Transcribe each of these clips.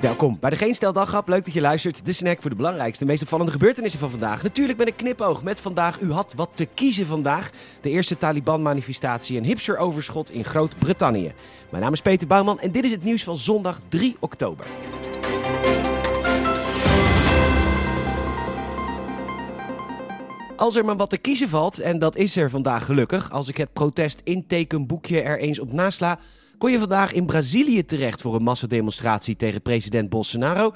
Welkom bij de Geen Stel. Leuk dat je luistert. De snack voor de belangrijkste, meest opvallende gebeurtenissen van vandaag. Natuurlijk met een knipoog met vandaag. U had wat te kiezen vandaag. De eerste Taliban-manifestatie en hipster-overschot in Groot-Brittannië. Mijn naam is Peter Bouwman en dit is het nieuws van zondag 3 oktober. Als er maar wat te kiezen valt, en dat is er vandaag gelukkig, als ik het protest intekenboekje er eens op nasla, kon je vandaag in Brazilië terecht voor een massademonstratie tegen president Bolsonaro.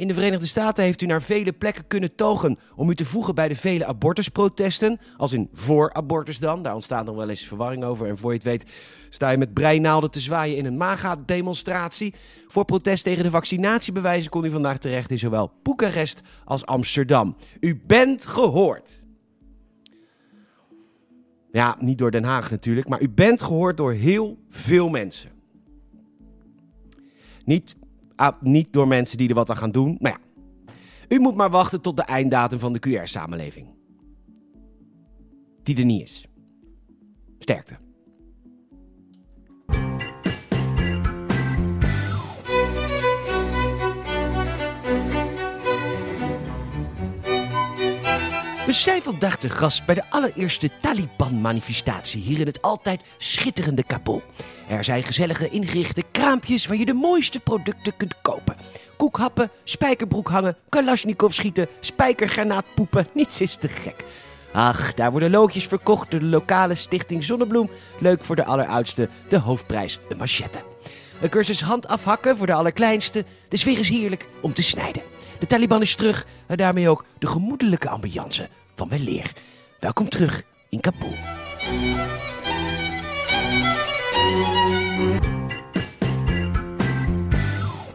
In de Verenigde Staten heeft u naar vele plekken kunnen togen om u te voegen bij de vele abortusprotesten. Als in voor abortus dan. Daar ontstaat nog wel eens verwarring over. En voor je het weet sta je met breinaalden te zwaaien in een MAGA-demonstratie. Voor protest tegen de vaccinatiebewijzen kon u vandaag terecht in zowel Boekarest als Amsterdam. U bent gehoord. Ja, niet door Den Haag natuurlijk, maar u bent gehoord door heel veel mensen. Niet, ah, niet door mensen die er wat aan gaan doen, maar ja. U moet maar wachten tot de einddatum van de QR-samenleving. Die er niet is. Sterkte. We zijn vandaag te gast bij de allereerste Taliban-manifestatie hier in het altijd schitterende Kabul. Er zijn gezellige ingerichte kraampjes waar je de mooiste producten kunt kopen. Koekhappen, spijkerbroek hangen, kalasjnikov schieten, spijkergranaat poepen, niets is te gek. Ach, daar worden loodjes verkocht door de lokale stichting Zonnebloem. Leuk voor de alleroudste, de hoofdprijs, een machette. Een cursus hand afhakken voor de allerkleinste. De sfeer is heerlijk om te snijden. De Taliban is terug en daarmee ook de gemoedelijke ambiance van weleer. Welkom terug in Kabul.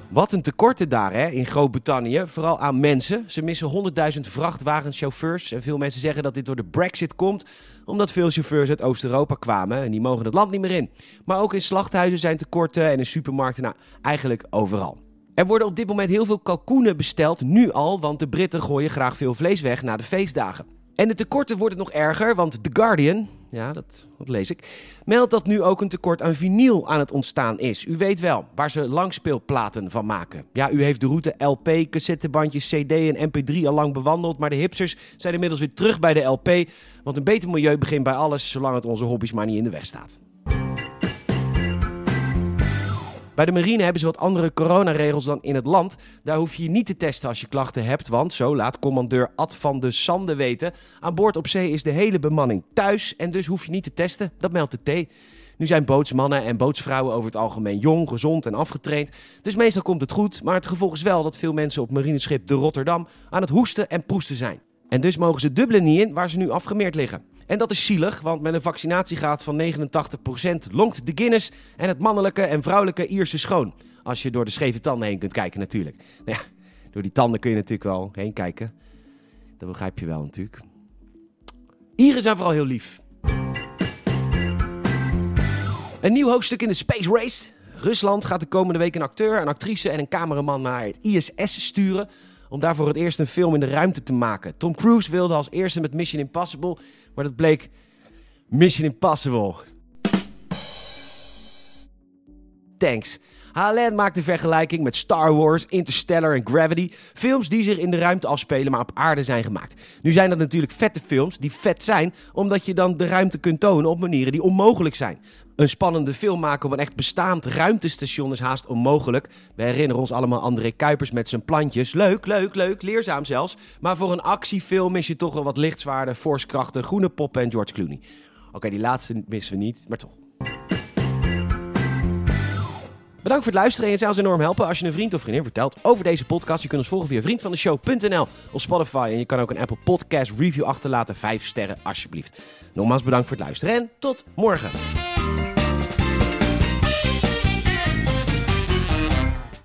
Wat een tekorten daar hè, in Groot-Brittannië, vooral aan mensen. Ze missen 100.000 vrachtwagenchauffeurs. En veel mensen zeggen dat dit door de Brexit komt, omdat veel chauffeurs uit Oost-Europa kwamen en die mogen het land niet meer in. Maar ook in slachthuizen zijn tekorten en in supermarkten, nou eigenlijk overal. Er worden op dit moment heel veel kalkoenen besteld, nu al, want de Britten gooien graag veel vlees weg na de feestdagen. En de tekorten worden nog erger, want The Guardian, ja, dat, dat lees ik, meldt dat nu ook een tekort aan vinyl aan het ontstaan is. U weet wel, waar ze langspeelplaten van maken. Ja, u heeft de route LP, cassettebandjes, CD en MP3 al lang bewandeld, maar de hipsters zijn inmiddels weer terug bij de LP, want een beter milieu begint bij alles, zolang het onze hobby's maar niet in de weg staat. Bij de marine hebben ze wat andere coronaregels dan in het land. Daar hoef je niet te testen als je klachten hebt, want zo laat commandeur Ad van de Sande weten. Aan boord op zee is de hele bemanning thuis en dus hoef je niet te testen. Dat meldt de T. Nu zijn bootsmannen en bootsvrouwen over het algemeen jong, gezond en afgetraind. Dus meestal komt het goed, maar het gevolg is wel dat veel mensen op marineschip de Rotterdam aan het hoesten en proesten zijn. En dus mogen ze Dublin niet in, waar ze nu afgemeerd liggen. En dat is zielig, want met een vaccinatiegraad van 89% lonkt de Guinness en het mannelijke en vrouwelijke Ierse schoon. Als je door de scheve tanden heen kunt kijken natuurlijk. Nou ja, door die tanden kun je natuurlijk wel heen kijken. Dat begrijp je wel natuurlijk. Ieren zijn vooral heel lief. Een nieuw hoofdstuk in de Space Race. Rusland gaat de komende week een acteur, een actrice en een cameraman naar het ISS sturen om daarvoor het eerst een film in de ruimte te maken. Tom Cruise wilde als eerste met Mission Impossible, maar dat bleek Mission Impossible. Thanks. HLN maakt de vergelijking met Star Wars, Interstellar en Gravity. Films die zich in de ruimte afspelen, maar op aarde zijn gemaakt. Nu zijn dat natuurlijk vette films die vet zijn, omdat je dan de ruimte kunt tonen op manieren die onmogelijk zijn. Een spannende film maken op een echt bestaand ruimtestation is haast onmogelijk. We herinneren ons allemaal André Kuipers met zijn plantjes. Leuk, leuk, leuk, leerzaam zelfs. Maar voor een actiefilm is je toch wel wat lichtzwaarden, forcekrachten, groene poppen en George Clooney. Oké, die laatste missen we niet, maar toch. Bedankt voor het luisteren en je zou ons enorm helpen als je een vriend of vriendin vertelt over deze podcast. Je kunt ons volgen via vriendvandeshow.nl of Spotify en je kan ook een Apple Podcast review achterlaten. Vijf sterren alsjeblieft. Nogmaals bedankt voor het luisteren en tot morgen.